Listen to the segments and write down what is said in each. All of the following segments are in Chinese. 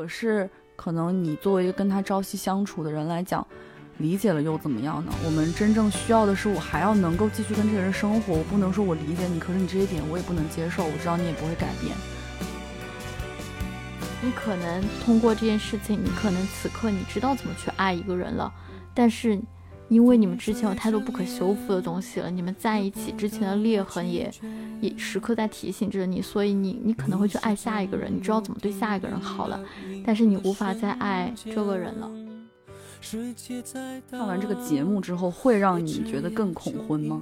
可是可能你作为一个跟他朝夕相处的人来讲，理解了又怎么样呢？我们真正需要的是，我还要能够继续跟这个人生活。我不能说我理解你，可是你这一点我也不能接受。我知道你也不会改变。你可能通过这件事情，你可能此刻你知道怎么去爱一个人了，但是因为你们之前有太多不可修复的东西了，你们在一起之前的裂痕也也时刻在提醒着你，所以你你可能会去爱下一个人，你知道怎么对下一个人好了，但是你无法再爱这个人了。看完这个节目之后，会让你觉得更恐婚吗？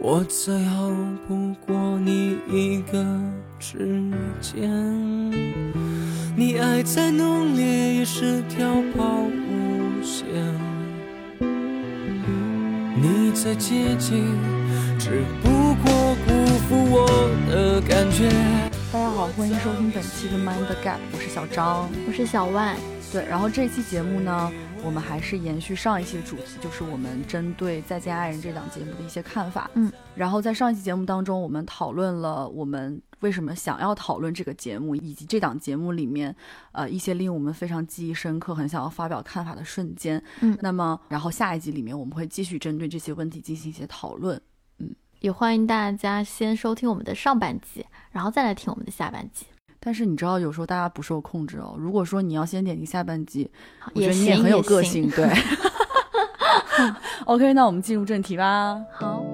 我最后不过你一个指尖，你爱再浓烈也是条抛物线，你再接近只不过辜负我的感觉。大家好，欢迎收听本期的 Mind Gap，我是小张，我是小万。对，然后这期节目呢，我们还是延续上一期的主题，就是我们针对《再见爱人》这档节目的一些看法。嗯，然后在上一期节目当中，我们讨论了我们为什么想要讨论这个节目，以及这档节目里面，呃，一些令我们非常记忆深刻、很想要发表看法的瞬间。嗯，那么，然后下一集里面我们会继续针对这些问题进行一些讨论。嗯，也欢迎大家先收听我们的上半集，然后再来听我们的下半集。但是你知道，有时候大家不受控制哦。如果说你要先点击下半集，我觉得你也很有个性，对。OK，那我们进入正题吧。好。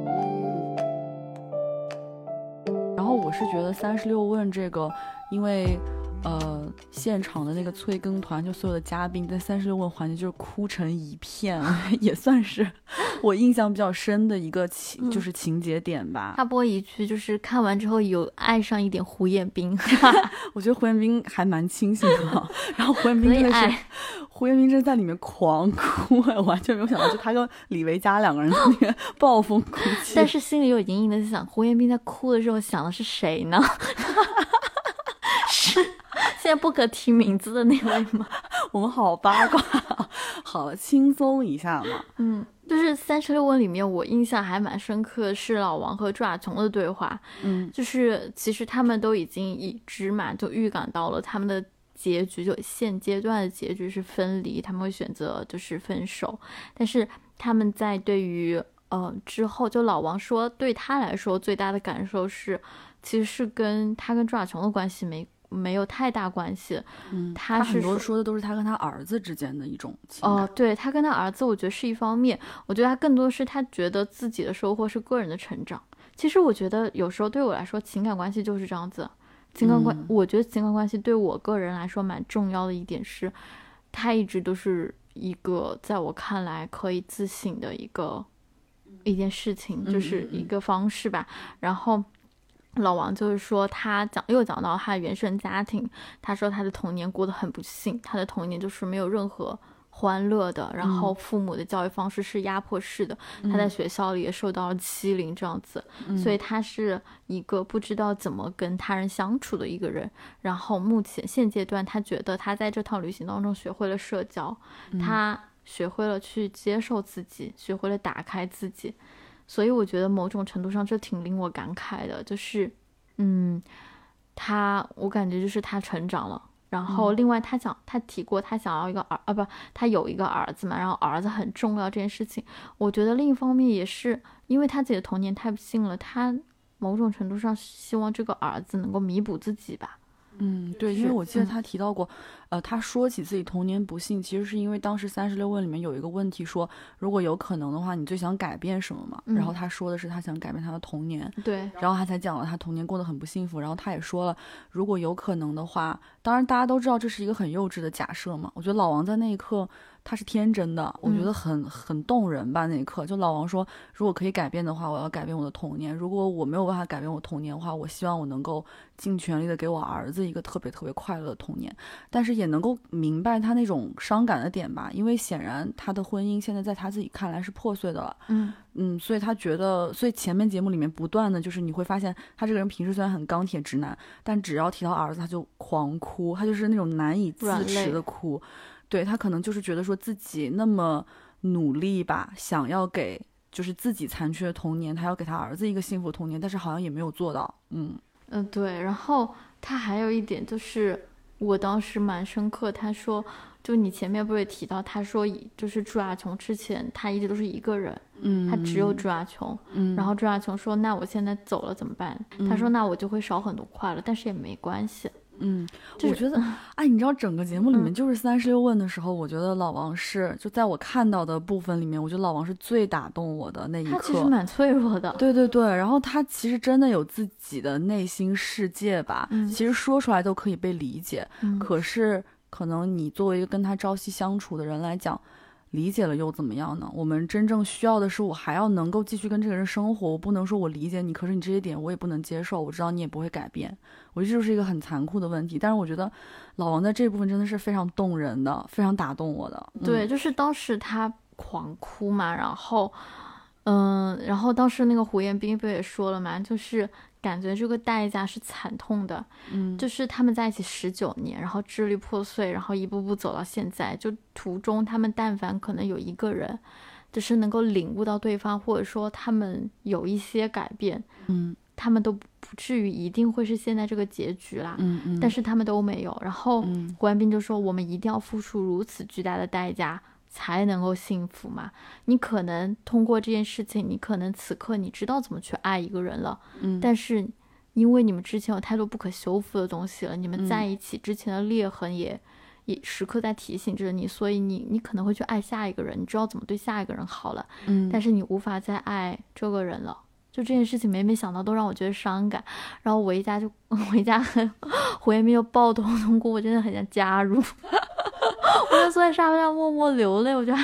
是觉得三十六问这个，因为。呃，现场的那个催更团，就所有的嘉宾在三十六问环节就是哭成一片，也算是我印象比较深的一个情，就是情节点吧。插播一句，就是看完之后有爱上一点胡彦斌，我觉得胡彦斌还蛮清醒的。然后胡彦斌真的是，胡彦斌真在里面狂哭，我完全没有想到，就他跟李维嘉两个人在那边 暴风哭泣。但是心里又隐隐的想，胡彦斌在哭的时候想的是谁呢？是。现在不可提名字的那位吗？我们好八卦，好轻松一下嘛。嗯，就是三十六问里面，我印象还蛮深刻是老王和朱亚琼的对话。嗯，就是其实他们都已经已知嘛，就预感到了他们的结局，就现阶段的结局是分离，他们会选择就是分手。但是他们在对于呃之后，就老王说对他来说最大的感受是，其实是跟他跟朱亚琼的关系没。没有太大关系，嗯，他很多说的都是他跟他儿子之间的一种情哦，对他跟他儿子，我觉得是一方面，我觉得他更多是他觉得自己的收获是个人的成长。其实我觉得有时候对我来说，情感关系就是这样子，情感关，我觉得情感关系对我个人来说蛮重要的一点是，他一直都是一个在我看来可以自省的一个一件事情，就是一个方式吧，然后。老王就是说，他讲又讲到他的原生家庭，他说他的童年过得很不幸，他的童年就是没有任何欢乐的，然后父母的教育方式是压迫式的，他在学校里也受到了欺凌这样子，所以他是一个不知道怎么跟他人相处的一个人。然后目前现阶段，他觉得他在这趟旅行当中学会了社交，他学会了去接受自己，学会了打开自己。所以我觉得某种程度上这挺令我感慨的，就是，嗯，他我感觉就是他成长了。然后另外他想他提过他想要一个儿啊不他有一个儿子嘛，然后儿子很重要这件事情，我觉得另一方面也是因为他自己的童年太不幸了，他某种程度上希望这个儿子能够弥补自己吧。嗯，对，因为我记得他提到过，呃，他说起自己童年不幸，其实是因为当时三十六问里面有一个问题说，如果有可能的话，你最想改变什么嘛？然后他说的是他想改变他的童年，对，然后他才讲了他童年过得很不幸福，然后他也说了，如果有可能的话，当然大家都知道这是一个很幼稚的假设嘛，我觉得老王在那一刻。他是天真的，我觉得很很动人吧。那一刻，就老王说，如果可以改变的话，我要改变我的童年。如果我没有办法改变我童年的话，我希望我能够尽全力的给我儿子一个特别特别快乐的童年。但是也能够明白他那种伤感的点吧，因为显然他的婚姻现在在他自己看来是破碎的了。嗯嗯，所以他觉得，所以前面节目里面不断的就是你会发现，他这个人平时虽然很钢铁直男，但只要提到儿子他就狂哭，他就是那种难以自持的哭。对他可能就是觉得说自己那么努力吧，想要给就是自己残缺的童年，他要给他儿子一个幸福童年，但是好像也没有做到。嗯嗯，对。然后他还有一点就是，我当时蛮深刻。他说，就你前面不是提到，他说就是朱亚琼之前他一直都是一个人，嗯，他只有朱亚琼，嗯，然后朱亚琼说，那我现在走了怎么办？他说，那我就会少很多快乐，但是也没关系。嗯，我觉得，哎，你知道整个节目里面就是三十六问的时候，我觉得老王是就在我看到的部分里面，我觉得老王是最打动我的那一刻。他其实蛮脆弱的。对对对，然后他其实真的有自己的内心世界吧，其实说出来都可以被理解。可是可能你作为一个跟他朝夕相处的人来讲。理解了又怎么样呢？我们真正需要的是，我还要能够继续跟这个人生活。我不能说我理解你，可是你这些点我也不能接受。我知道你也不会改变，我觉得这就是一个很残酷的问题。但是我觉得老王在这部分真的是非常动人的，非常打动我的。对，就是当时他狂哭嘛，然后，嗯，然后当时那个胡彦斌不也说了嘛，就是。感觉这个代价是惨痛的，嗯，就是他们在一起十九年，然后支离破碎，然后一步步走到现在。就途中他们但凡可能有一个人，就是能够领悟到对方，或者说他们有一些改变，嗯，他们都不至于一定会是现在这个结局啦，嗯嗯。但是他们都没有。然后胡彦斌就说：“我们一定要付出如此巨大的代价。”才能够幸福嘛？你可能通过这件事情，你可能此刻你知道怎么去爱一个人了，嗯，但是因为你们之前有太多不可修复的东西了，你们在一起之前的裂痕也也时刻在提醒着你，所以你你可能会去爱下一个人，你知道怎么对下一个人好了，嗯，但是你无法再爱这个人了。就这件事情，每每想到都让我觉得伤感。然后我一家就 我一家 胡彦斌又抱头痛哭，我真的很想加入。我就坐在沙发上默默流泪，我觉得。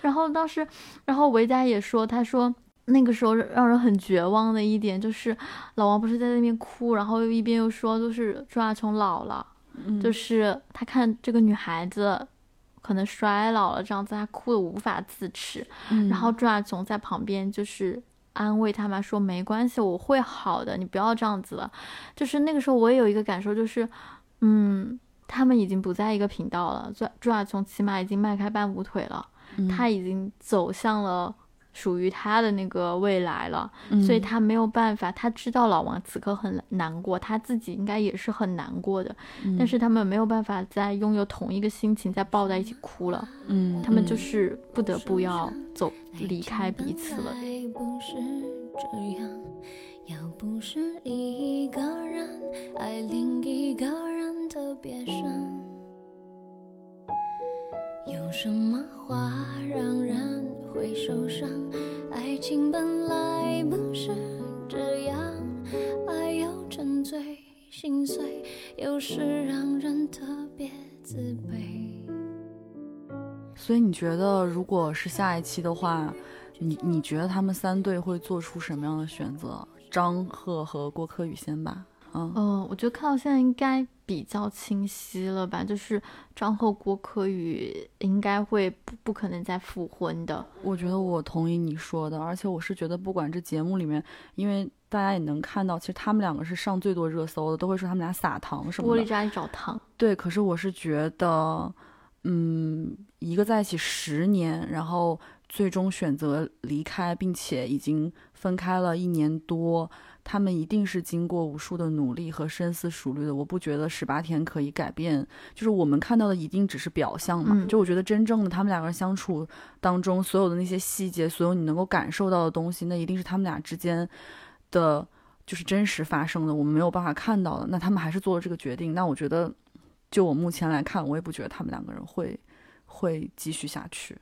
然后当时，然后维嘉也说，他说那个时候让人很绝望的一点就是，老王不是在那边哭，然后又一边又说，就是朱亚琼老了，就是他看这个女孩子可能衰老了这样子，他哭的无法自持。然后朱亚琼在旁边就是安慰他嘛，说没关系，我会好的，你不要这样子了。就是那个时候我也有一个感受，就是嗯。他们已经不在一个频道了，朱朱亚琼起码已经迈开半步腿了，他已经走向了属于他的那个未来了，所以他没有办法，他知道老王此刻很难过，他自己应该也是很难过的，但是他们没有办法再拥有同一个心情，再抱在一起哭了，嗯，他们就是不得不要走离开彼此了。要不是一个人爱另一个人特别深，有什么话让人会受伤？爱情本来不是这样，爱又沉醉心碎，有时让人特别自卑。所以你觉得，如果是下一期的话，你你觉得他们三对会做出什么样的选择？张赫和郭柯宇先吧，嗯嗯，我觉得看到现在应该比较清晰了吧，就是张赫郭柯宇应该会不不可能再复婚的。我觉得我同意你说的，而且我是觉得不管这节目里面，因为大家也能看到，其实他们两个是上最多热搜的，都会说他们俩撒糖什么的。玻璃渣里找糖。对，可是我是觉得，嗯，一个在一起十年，然后。最终选择离开，并且已经分开了一年多，他们一定是经过无数的努力和深思熟虑的。我不觉得十八天可以改变，就是我们看到的一定只是表象嘛。就我觉得真正的他们两个人相处当中，所有的那些细节，所有你能够感受到的东西，那一定是他们俩之间的，就是真实发生的，我们没有办法看到的。那他们还是做了这个决定。那我觉得，就我目前来看，我也不觉得他们两个人会会继续下去。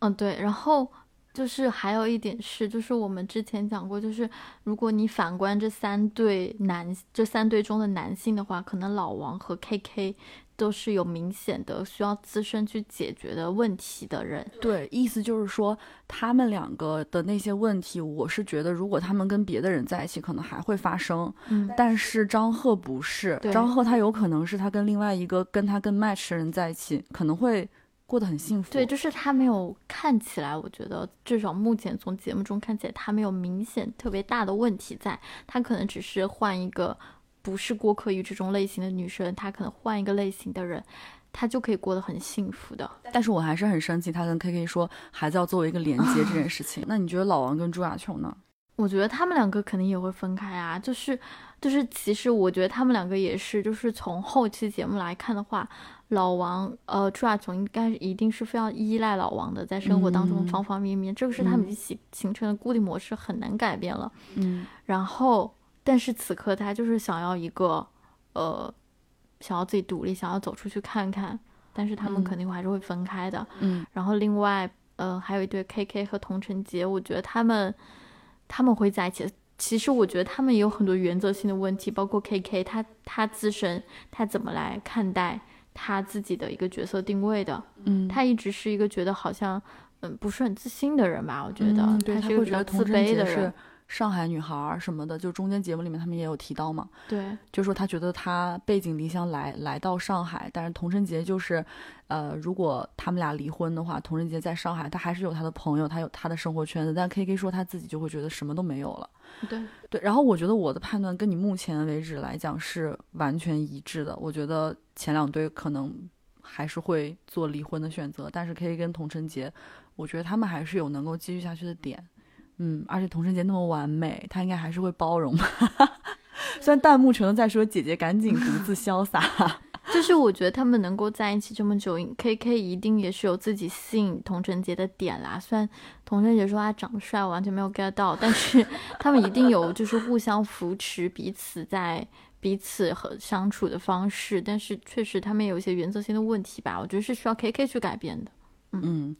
嗯，对，然后就是还有一点是，就是我们之前讲过，就是如果你反观这三对男，这三对中的男性的话，可能老王和 K K 都是有明显的需要自身去解决的问题的人。对，意思就是说他们两个的那些问题，我是觉得如果他们跟别的人在一起，可能还会发生。嗯，但是张赫不是，张赫他有可能是他跟另外一个跟他更 match 的人在一起，可能会。过得很幸福。对，就是他没有看起来，我觉得至少目前从节目中看起来，他没有明显特别大的问题，在他可能只是换一个不是郭可宇这种类型的女生，他可能换一个类型的人，他就可以过得很幸福的。但是我还是很生气，他跟 K K 说孩子要作为一个连接这件事情。那你觉得老王跟朱亚琼呢？我觉得他们两个肯定也会分开啊，就是就是，其实我觉得他们两个也是，就是从后期节目来看的话，老王呃朱亚琼应该一定是非常依赖老王的，在生活当中方方面面，这个是他们一起形成的固定模式，很难改变了。嗯，然后但是此刻他就是想要一个呃，想要自己独立，想要走出去看看，但是他们肯定还是会分开的。嗯，然后另外呃还有一对 K K 和童晨杰，我觉得他们。他们会在一起。其实我觉得他们也有很多原则性的问题，包括 K K 他他自身他怎么来看待他自己的一个角色定位的。嗯，他一直是一个觉得好像嗯不是很自信的人吧？我觉得他是一个比较自卑的人。上海女孩什么的，就中间节目里面他们也有提到嘛。对，就说他觉得他背井离乡来来到上海，但是童晨杰就是，呃，如果他们俩离婚的话，童晨杰在上海他还是有他的朋友，他有他的生活圈子，但 K K 说他自己就会觉得什么都没有了。对对，然后我觉得我的判断跟你目前为止来讲是完全一致的。我觉得前两对可能还是会做离婚的选择，但是 K K 跟童晨杰，我觉得他们还是有能够继续下去的点。嗯，而且童晨杰那么完美，他应该还是会包容吧。虽然弹幕全都在说姐姐赶紧独自潇洒，就是我觉得他们能够在一起这么久，K K 一定也是有自己吸引童晨杰的点啦。虽然童晨杰说他长得帅，完全没有 get 到，但是他们一定有就是互相扶持彼此在彼此和相处的方式。但是确实他们有一些原则性的问题吧，我觉得是需要 K K 去改变的。嗯。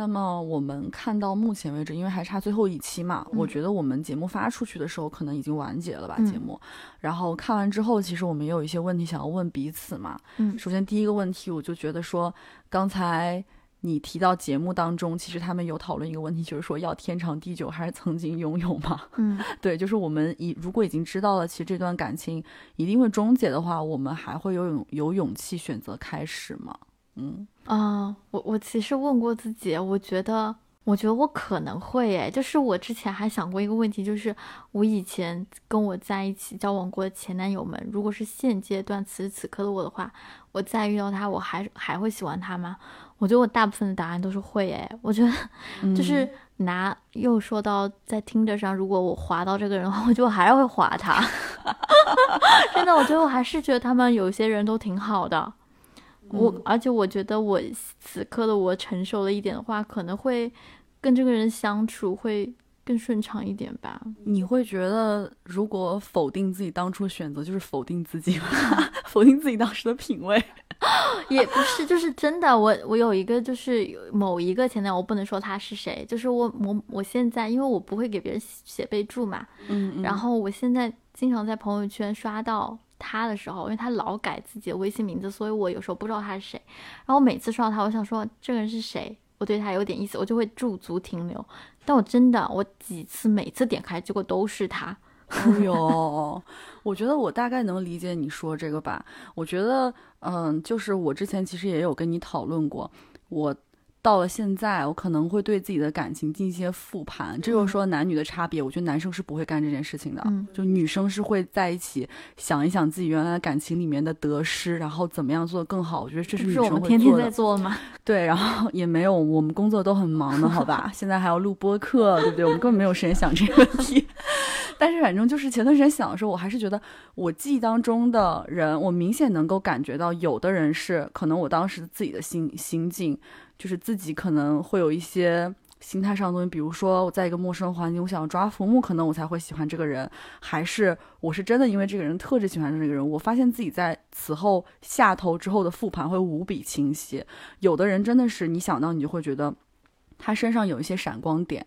那么我们看到目前为止，因为还差最后一期嘛，我觉得我们节目发出去的时候可能已经完结了吧，节目。然后看完之后，其实我们也有一些问题想要问彼此嘛。嗯，首先第一个问题，我就觉得说，刚才你提到节目当中，其实他们有讨论一个问题，就是说要天长地久还是曾经拥有嘛？嗯，对，就是我们已如果已经知道了，其实这段感情一定会终结的话，我们还会有勇有勇气选择开始吗？嗯啊，我我其实问过自己，我觉得，我觉得我可能会诶，就是我之前还想过一个问题，就是我以前跟我在一起交往过的前男友们，如果是现阶段此时此刻的我的话，我再遇到他，我还还会喜欢他吗？我觉得我大部分的答案都是会诶，我觉得就是拿又说到在听着上，如果我划到这个人的话，我就还是会划他。真的，我觉得我还是觉得他们有些人都挺好的。我而且我觉得我此刻的我成熟了一点的话，可能会跟这个人相处会更顺畅一点吧。你会觉得如果否定自己当初的选择，就是否定自己吗？否定自己当时的品味？也不是，就是真的。我我有一个就是某一个前男友，我不能说他是谁，就是我我我现在因为我不会给别人写备注嘛，嗯嗯，然后我现在经常在朋友圈刷到。他的时候，因为他老改自己的微信名字，所以我有时候不知道他是谁。然后每次刷到他，我想说这个人是谁，我对他有点意思，我就会驻足停留。但我真的，我几次每次点开，结果都是他。哎呦，我觉得我大概能理解你说这个吧。我觉得，嗯，就是我之前其实也有跟你讨论过，我。到了现在，我可能会对自己的感情进行一些复盘。这就是说男女的差别。我觉得男生是不会干这件事情的，就女生是会在一起想一想自己原来感情里面的得失，然后怎么样做得更好。我觉得这是女生会做的。天天在做吗？对，然后也没有，我们工作都很忙的，好吧？现在还要录播客，对不对？我们根本没有时间想这个问题。但是反正就是前段时间想的时候，我还是觉得我记忆当中的人，我明显能够感觉到，有的人是可能我当时自己的心心境。就是自己可能会有一些心态上的东西，比如说我在一个陌生环境，我想要抓浮木，可能我才会喜欢这个人，还是我是真的因为这个人特质喜欢这个人。我发现自己在此后下头之后的复盘会无比清晰。有的人真的是你想到你就会觉得他身上有一些闪光点。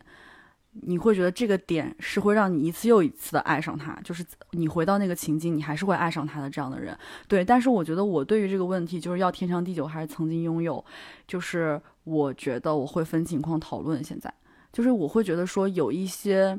你会觉得这个点是会让你一次又一次的爱上他，就是你回到那个情景，你还是会爱上他的这样的人。对，但是我觉得我对于这个问题，就是要天长地久还是曾经拥有，就是我觉得我会分情况讨论。现在就是我会觉得说有一些，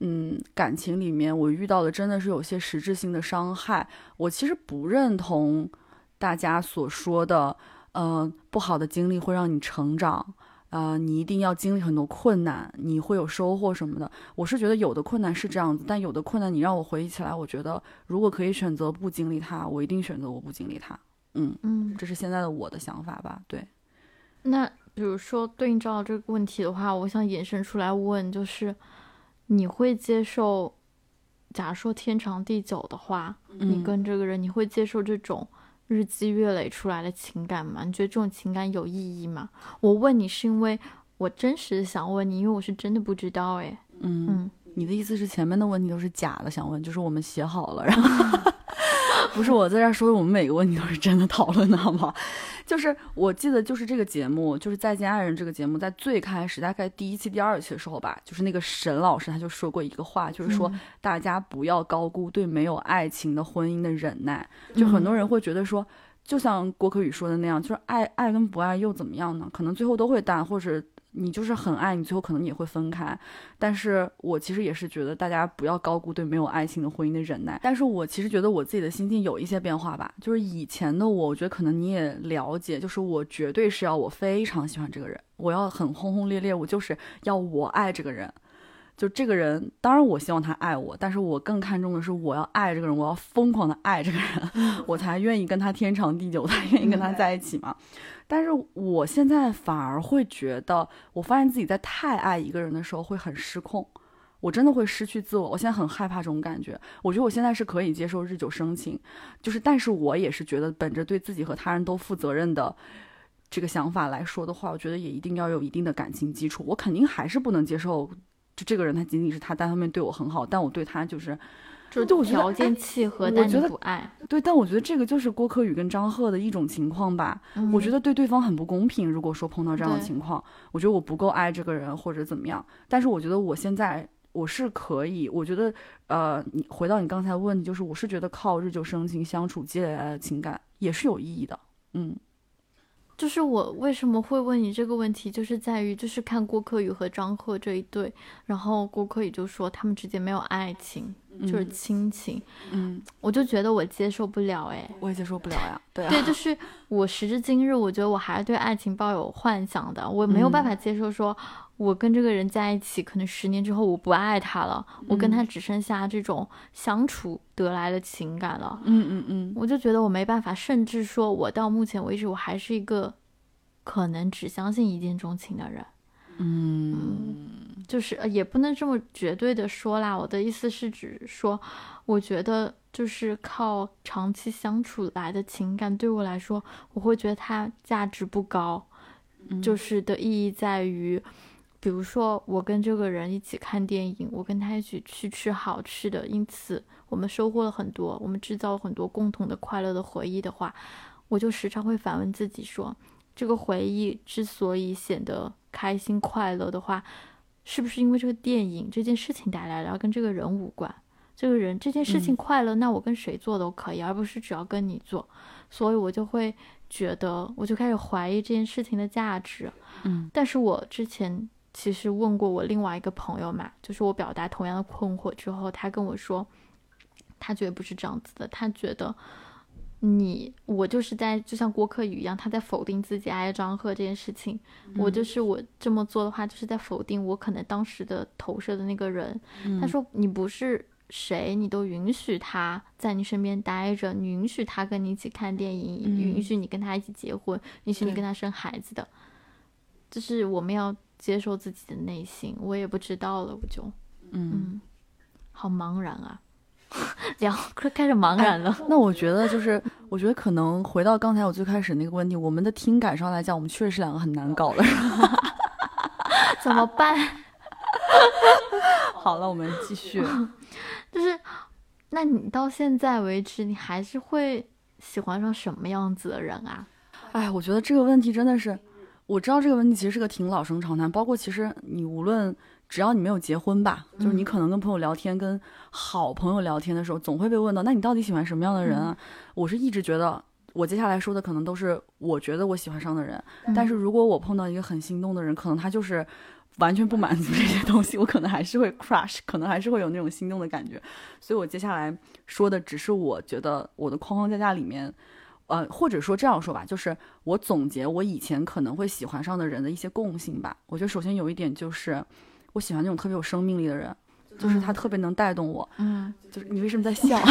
嗯，感情里面我遇到的真的是有些实质性的伤害，我其实不认同大家所说的，嗯，不好的经历会让你成长。啊，你一定要经历很多困难，你会有收获什么的。我是觉得有的困难是这样子，但有的困难你让我回忆起来，我觉得如果可以选择不经历它，我一定选择我不经历它。嗯嗯，这是现在的我的想法吧。对。那比如说对应照这个问题的话，我想延伸出来问，就是你会接受，假如说天长地久的话，你嗯跟这个人，你会接受这种日积月累出来的情感吗？你觉得这种情感有意义吗？我问你是因为我真实的想问你，因为我是真的不知道哎。嗯，嗯，你的意思是前面的问题都是假的，想问就是我们写好了，然后 不是我在这儿说我们每个问题都是真的讨论的好吗？就是我记得就是这个节目，就是《再见爱人》这个节目，在最开始大概第一期、第二期的时候吧，就是那个沈老师他就说过一个话，就是说嗯大家不要高估对没有爱情的婚姻的忍耐。就很多人会觉得说，就像郭可宇说的那样，就是爱爱跟不爱又怎么样呢？可能最后都会淡，或者你就是很爱你，最后可能也会分开。但是我其实也是觉得大家不要高估对没有爱情的婚姻的忍耐。但是我其实觉得我自己的心境有一些变化吧，就是以前的我，我觉得可能你也了解，就是我绝对是要我非常喜欢这个人，我要很轰轰烈烈，我就是要我爱这个人。就这个人，当然我希望他爱我，但是我更看重的是我要爱这个人，我要疯狂的爱这个人，我才愿意跟他天长地久，我才愿意跟他在一起嘛。但是我现在反而会觉得，我发现自己在太爱一个人的时候会很失控，我真的会失去自我。我现在很害怕这种感觉。我觉得我现在是可以接受日久生情，就是，但是我也是觉得，本着对自己和他人都负责任的这个想法来说的话，我觉得也一定要有一定的感情基础。我肯定还是不能接受，就这个人他仅仅是他单方面对我很好，但我对他就是就条件契合，但你我觉得不爱。对，但我觉得这个就是郭柯宇跟张赫的一种情况吧。我觉得得对对方很不公平。如果说碰到这样的情况，我觉得我不够爱这个人或者怎么样。但是我觉得我现在我是可以，我觉得呃，你回到你刚才问题，就是我是觉得靠日久生情相处积累来的情感也是有意义的。嗯就是我为什么会问你这个问题，就是在于就是看郭柯宇和张赫这一对，然后郭柯宇就说他们之间没有爱情，就是亲情，嗯，我就觉得我接受不了哎。我也接受不了呀。对啊，对，就是我时至今日，我觉得我还是对爱情抱有幻想的，我没有办嗯法接受说，我跟这个人在一起，可能十年之后我不爱他了，我跟他嗯。只剩下这种相处得来的情感了，嗯嗯嗯。我就觉得我没办法，甚至说我到目前为止，我还是一个可能只相信一见钟情的人。嗯。就是呃也不能这么绝对的说啦，我的意思是指说，我觉得就是靠长期相处来的情感，对我来说，我会觉得它价值不高，嗯，就是的意义在于，比如说我跟这个人一起看电影，我跟他一起去吃好吃的，因此我们收获了很多，我们制造了很多共同的快乐的回忆的话，我就时常会反问自己说，这个回忆之所以显得开心快乐的话，是不是因为这个电影这件事情带来的，而跟这个人无关？这个人这件事情嗯快乐，那我跟谁做都可以，而不是只要跟你做。所以我就会觉得，我就开始怀疑这件事情的价值。嗯但是我之前其实问过我另外一个朋友嘛，就是我表达同样的困惑之后，他跟我说，他觉得不是这样子的，他觉得你我就是在就像郭可宇一样，他在否定自己爱张赫这件事情。我就是我这么做的话，就是在否定我可能当时的投射的那个人。他说你不是。谁你都允许他在你身边待着，你允许他跟你一起看电影，嗯允许你跟他一起结婚，允许你跟他生孩子的。就是我们要接受自己的内心，我也不知道了，我就嗯。嗯，好茫然啊，聊快开始茫然了。那我觉得就是，我觉得可能回到刚才我最开始那个问题，我们的听感上来讲，我们确实是两个很难搞的人。怎么办？好了，我们继续。就是，那你到现在为止，你还是会喜欢上什么样子的人啊？哎，我觉得这个问题真的是，我知道这个问题其实是个挺老生常谈，包括其实你无论只要你没有结婚吧，就是你可能跟朋友聊天、跟好朋友聊天的时候，总会被问到，那你到底喜欢什么样的人啊？我是一直觉得。我接下来说的可能都是我觉得我喜欢上的人，但是如果我碰到一个很心动的人，可能他就是完全不满足这些东西，我可能还是会 crush，可能还是会有那种心动的感觉。所以我接下来说的只是我觉得我的框框架架里面，呃，或者说这样说吧，就是我总结我以前可能会喜欢上的人的一些共性吧。我觉得首先有一点就是，我喜欢那种特别有生命力的人，就是他特别能带动我。嗯，就是你为什么在笑？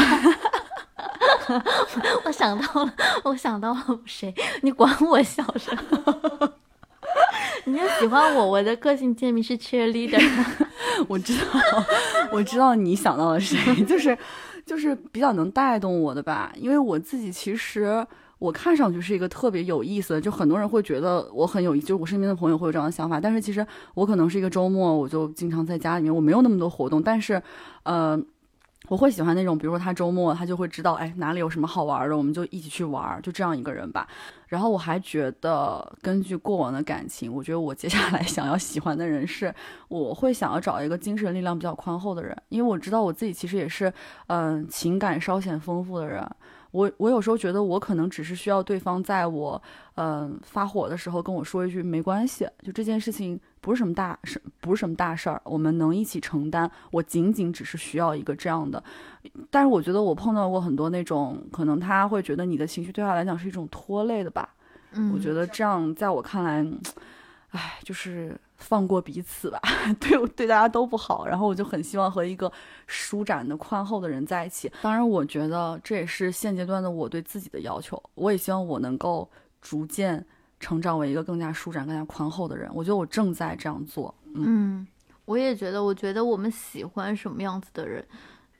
我想到了，我想到了谁？你管我笑什么？你要喜欢我，我的个性签名是 cheerleader。我知道，我知道你想到了谁，就是就是比较能带动我的吧。因为我自己其实我看上去是一个特别有意思的，就很多人会觉得我很有意，就是我身边的朋友会有这样的想法。但是其实我可能是一个周末，我就经常在家里面，我没有那么多活动，但是呃。我会喜欢那种，比如说他周末他就会知道，哎，哪里有什么好玩的，我们就一起去玩，就这样一个人吧。然后我还觉得，根据过往的感情，我觉得我接下来 想要喜欢的人是，我会想要找一个精神力量比较宽厚的人，因为我知道我自己其实也是，嗯，情感稍显丰富的人。我我有时候觉得我可能只是需要对方在我嗯发火的时候跟我说一句没关系，就这件事情不是什么大事，不是什么大事儿，我们能一起承担。我仅仅只是需要一个这样的。但是我觉得我碰到过很多那种，可能他会觉得你的情绪对他来讲是一种拖累的吧。嗯，我觉得这样在我看来，唉，就是。放过彼此吧，对对大家都不好。然后我就很希望和一个舒展的、宽厚的人在一起。当然，我觉得这也是现阶段的我对自己的要求。我也希望我能够逐渐成长为一个更加舒展、更加宽厚的人。我觉得我正在这样做。嗯，我也觉得。我觉得我们喜欢什么样子的人，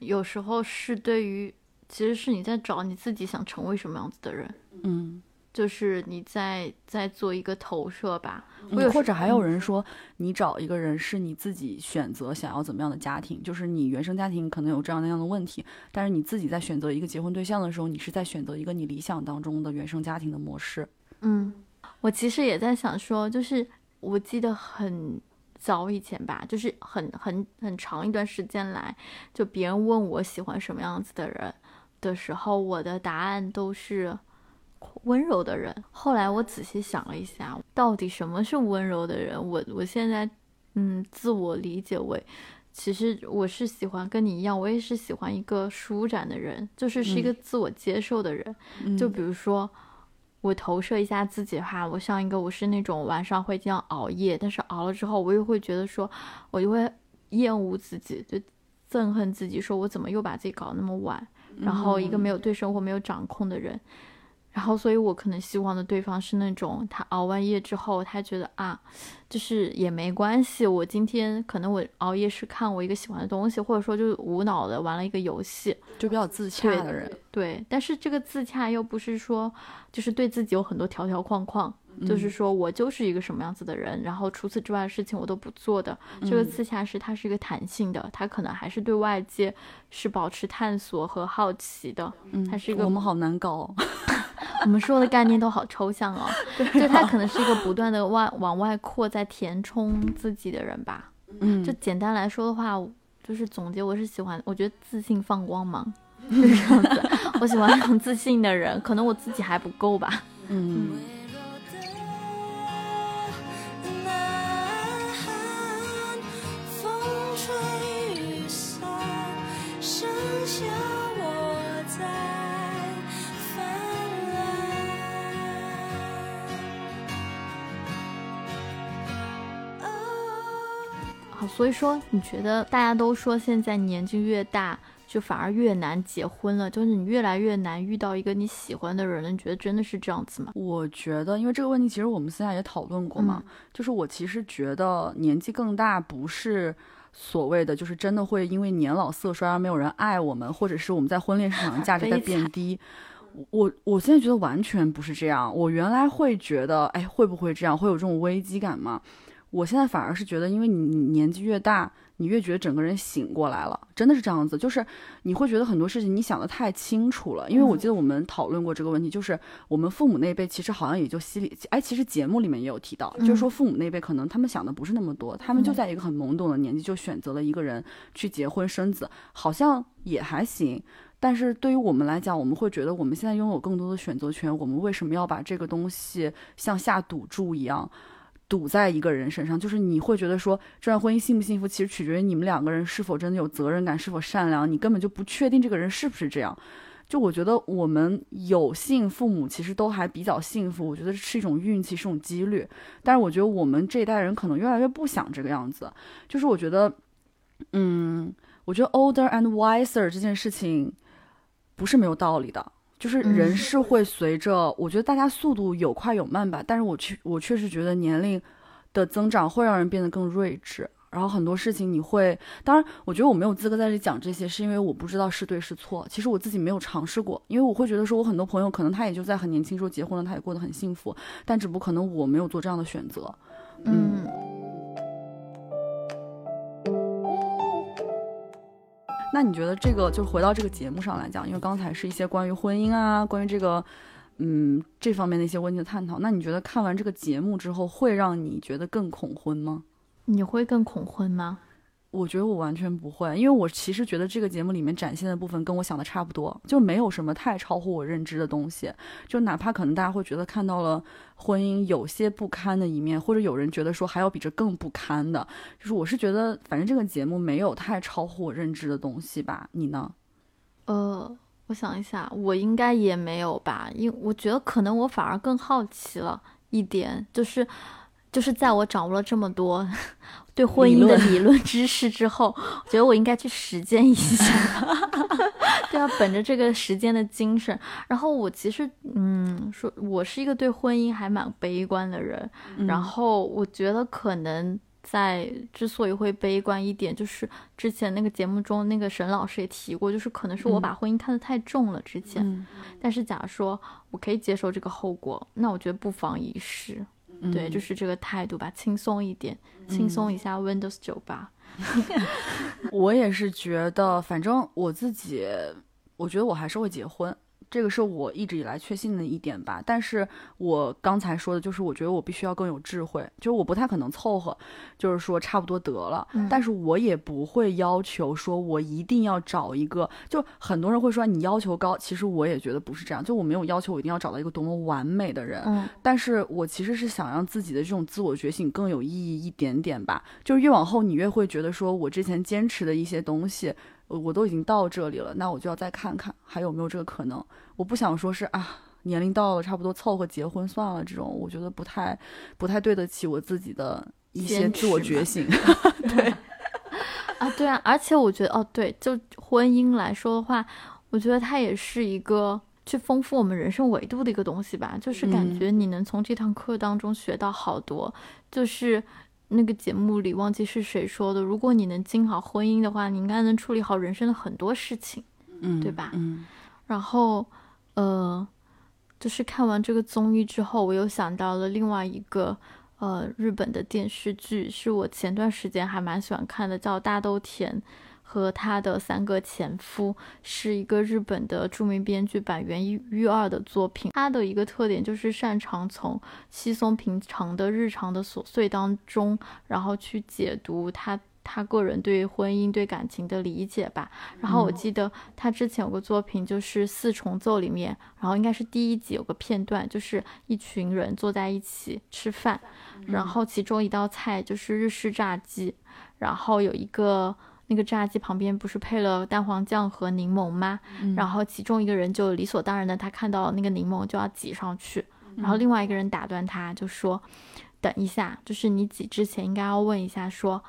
有时候是对于，其实是你在找你自己想成为什么样子的人。嗯。就是你在在做一个投射吧，或者还有人说，你找一个人是你自己选择想要怎么样的家庭，就是你原生家庭可能有这样那样的问题，但是你自己在选择一个结婚对象的时候，你是在选择一个你理想当中的原生家庭的模式。嗯，我其实也在想说，就是我记得很早以前吧，就是很很很长一段时间来，就别人问我喜欢什么样子的人的时候，我的答案都是。温柔的人。后来我仔细想了一下，到底什么是温柔的人？我我现在，嗯，自我理解为，其实我是喜欢跟你一样，我也是喜欢一个舒展的人，就是是一个自我接受的人。就比如说，我投射一下自己的话，我像一个我是那种晚上会经常熬夜，但是熬了之后，我又会觉得说，我就会厌恶自己，就憎恨自己，说我怎么又把自己搞那么晚？然后一个没有对生活没有掌控的人。然后，所以我可能希望的对方是那种，他熬完夜之后，他觉得啊，就是也没关系。我今天可能我熬夜是看我一个喜欢的东西，或者说就是无脑的玩了一个游戏，就比较自洽的人。对，但是这个自洽又不是说，就是对自己有很多条条框框，就是说我就是一个什么样子的人，然后除此之外的事情我都不做的。这个自洽是它是一个弹性的，它可能还是对外界是保持探索和好奇的。嗯，它是一个我们好难搞。我们说的概念都好抽象哦，就他可能是一个不断的外往外扩，在填充自己的人吧。嗯，就简单来说的话，就是总结，我是喜欢，我觉得自信放光芒，是这样子。我喜欢那种自信的人，可能我自己还不够吧。嗯。所以说，你觉得大家都说现在年纪越大，就反而越难结婚了，就是你越来越难遇到一个你喜欢的人了。你觉得真的是这样子吗？我觉得，因为这个问题其实我们私下也讨论过嘛，就是我其实觉得年纪更大不是所谓的就是真的会因为年老色衰而没有人爱我们，或者是我们在婚恋市场的价值在 变低。我我现在觉得完全不是这样。我原来会觉得，哎，会不会这样？会有这种危机感吗？我现在反而是觉得，因为你年纪越大，你越觉得整个人醒过来了，真的是这样子。就是你会觉得很多事情你想的太清楚了。因为我记得我们讨论过这个问题，就是我们父母那辈其实好像也就心里，哎，其实节目里面也有提到，就是说父母那辈可能他们想的不是那么多，他们就在一个很懵懂的年纪就选择了一个人去结婚生子，好像也还行。但是对于我们来讲，我们会觉得我们现在拥有更多的选择权，我们为什么要把这个东西像下赌注一样？赌在一个人身上，就是你会觉得说这段婚姻幸不幸福，其实取决于你们两个人是否真的有责任感，是否善良。你根本就不确定这个人是不是这样。就我觉得我们有幸父母其实都还比较幸福，我觉得是一种运气，是一种几率。但是我觉得我们这一代人可能越来越不想这个样子。就是我觉得，嗯，我觉得 older and wiser 这件事情不是没有道理的。就是人是会随着，我觉得大家速度有快有慢吧，但是我确我确实觉得年龄的增长会让人变得更睿智。然后很多事情你会，当然，我觉得我没有资格在这里讲这些，是因为我不知道是对是错。其实我自己没有尝试过，因为我会觉得说，我很多朋友可能他也就在很年轻时候结婚了，他也过得很幸福，但只不过可能我没有做这样的选择。嗯。那你觉得这个就回到这个节目上来讲，因为刚才是一些关于婚姻啊，关于这个，嗯，这方面的一些问题的探讨。那你觉得看完这个节目之后，会让你觉得更恐婚吗？你会更恐婚吗？我觉得我完全不会，因为我其实觉得这个节目里面展现的部分跟我想的差不多，就没有什么太超乎我认知的东西。就哪怕可能大家会觉得看到了婚姻有些不堪的一面，或者有人觉得说还有比这更不堪的，就是我是觉得反正这个节目没有太超乎我认知的东西吧。你呢？呃，我想一下，我应该也没有吧，因我觉得可能我反而更好奇了一点，就是。就是在我掌握了这么多 对婚姻的理论知识之后，我觉得我应该去实践一下。对啊，本着这个实践的精神，然后我其实，嗯，说我是一个对婚姻还蛮悲观的人。然后我觉得可能在之所以会悲观一点，就是之前那个节目中那个沈老师也提过，就是可能是我把婚姻看得太重了。之前，但是假如说我可以接受这个后果，那我觉得不妨一试。对，就是这个态度吧，轻松一点，轻松一下 Windows 九八。我也是觉得，反正我自己，我觉得我还是会结婚。这个是我一直以来确信的一点吧，但是我刚才说的就是，我觉得我必须要更有智慧，就是我不太可能凑合，就是说差不多得了，但是我也不会要求说我一定要找一个，就很多人会说你要求高，其实我也觉得不是这样，就我没有要求我一定要找到一个多么完美的人，但是我其实是想让自己的这种自我觉醒更有意义一点点吧，就是越往后你越会觉得说我之前坚持的一些东西。我都已经到这里了，那我就要再看看还有没有这个可能。我不想说是啊，年龄到了差不多凑合结婚算了，这种我觉得不太不太对得起我自己的一些自我觉醒。对啊，对啊，而且我觉得哦，对，就婚姻来说的话，我觉得它也是一个去丰富我们人生维度的一个东西吧。就是感觉你能从这堂课当中学到好多，就是。那个节目里忘记是谁说的，如果你能经好婚姻的话，你应该能处理好人生的很多事情，嗯，对吧？嗯，然后，呃，就是看完这个综艺之后，我又想到了另外一个，呃，日本的电视剧，是我前段时间还蛮喜欢看的，叫《大豆田》。和他的三个前夫是一个日本的著名编剧板垣育二的作品。他的一个特点就是擅长从稀松平常的日常的琐碎当中，然后去解读他他个人对婚姻、对感情的理解吧。然后我记得他之前有个作品就是《四重奏》里面，然后应该是第一集有个片段，就是一群人坐在一起吃饭，然后其中一道菜就是日式炸鸡，然后有一个。那个炸鸡旁边不是配了蛋黄酱和柠檬吗？然后其中一个人就理所当然的，他看到那个柠檬就要挤上去，然后另外一个人打断他，就说：“等一下，就是你挤之前应该要问一下，说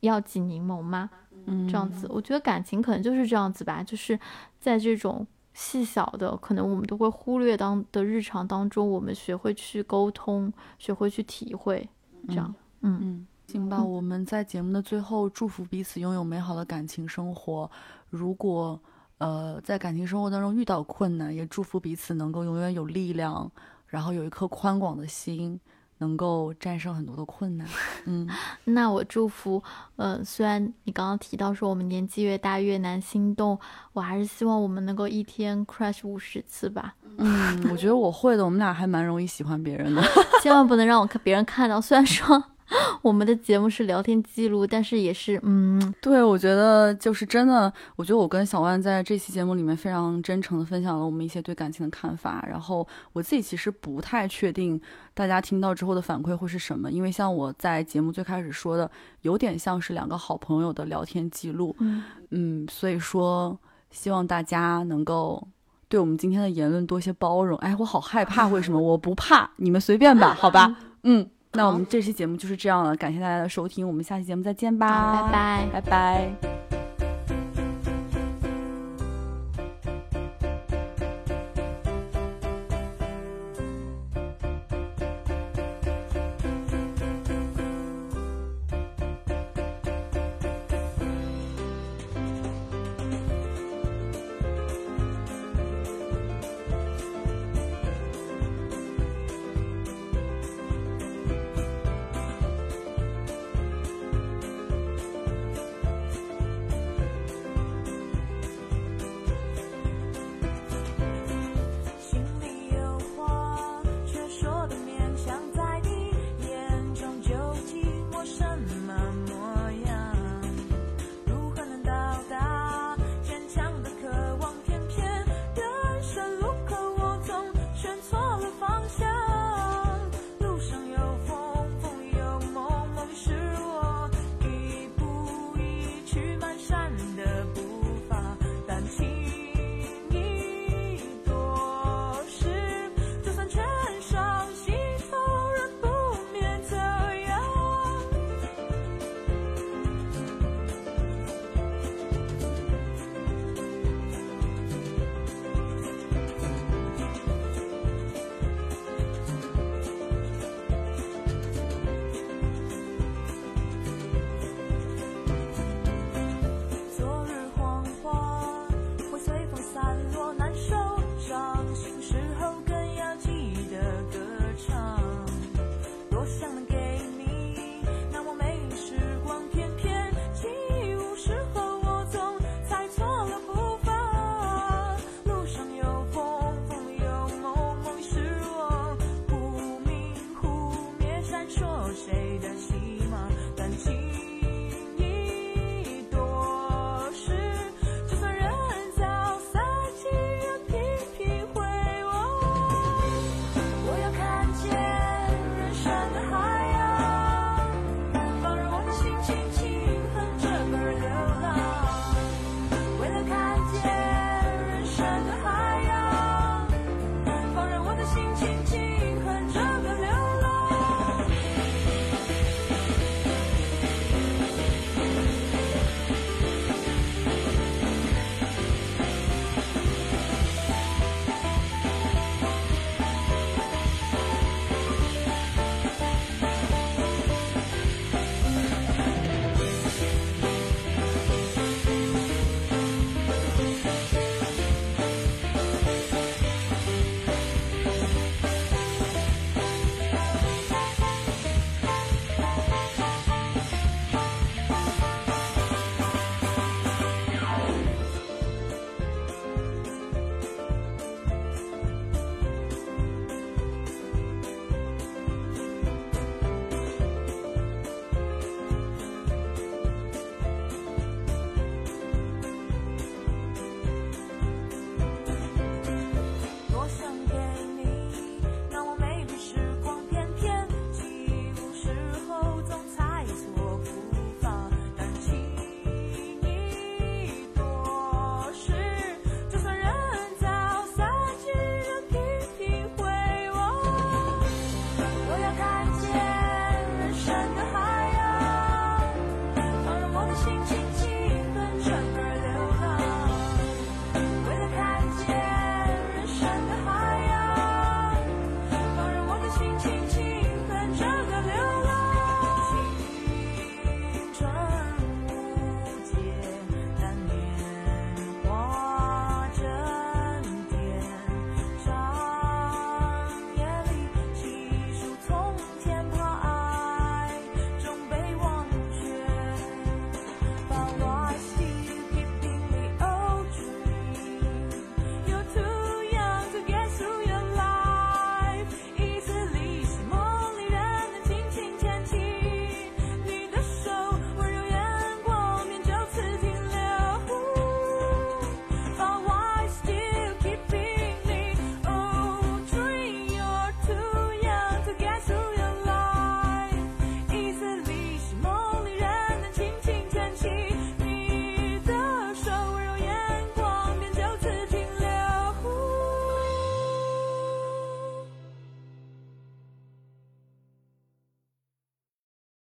要挤柠檬吗？”嗯，这样子，我觉得感情可能就是这样子吧，就是在这种细小的，可能我们都会忽略当的日常当中，我们学会去沟通，学会去体会，这样，嗯嗯。行吧，我们在节目的最后祝福彼此拥有美好的感情生活。如果呃在感情生活当中遇到困难，也祝福彼此能够永远有力量，然后有一颗宽广的心，能够战胜很多的困难。嗯，那我祝福，呃，虽然你刚刚提到说我们年纪越大越难心动，我还是希望我们能够一天 crush 五十次吧。嗯，我觉得我会的，我们俩还蛮容易喜欢别人的，千万不能让我看别人看到。虽然说。我们的节目是聊天记录，但是也是，嗯，对，我觉得就是真的，我觉得我跟小万在这期节目里面非常真诚的分享了我们一些对感情的看法。然后我自己其实不太确定大家听到之后的反馈会是什么，因为像我在节目最开始说的，有点像是两个好朋友的聊天记录，嗯，所以说希望大家能够对我们今天的言论多些包容。哎，我好害怕，为什么？我不怕，你们随便吧，好吧，嗯。那我们这期节目就是这样了，感谢大家的收听，我们下期节目再见吧，拜拜，拜拜。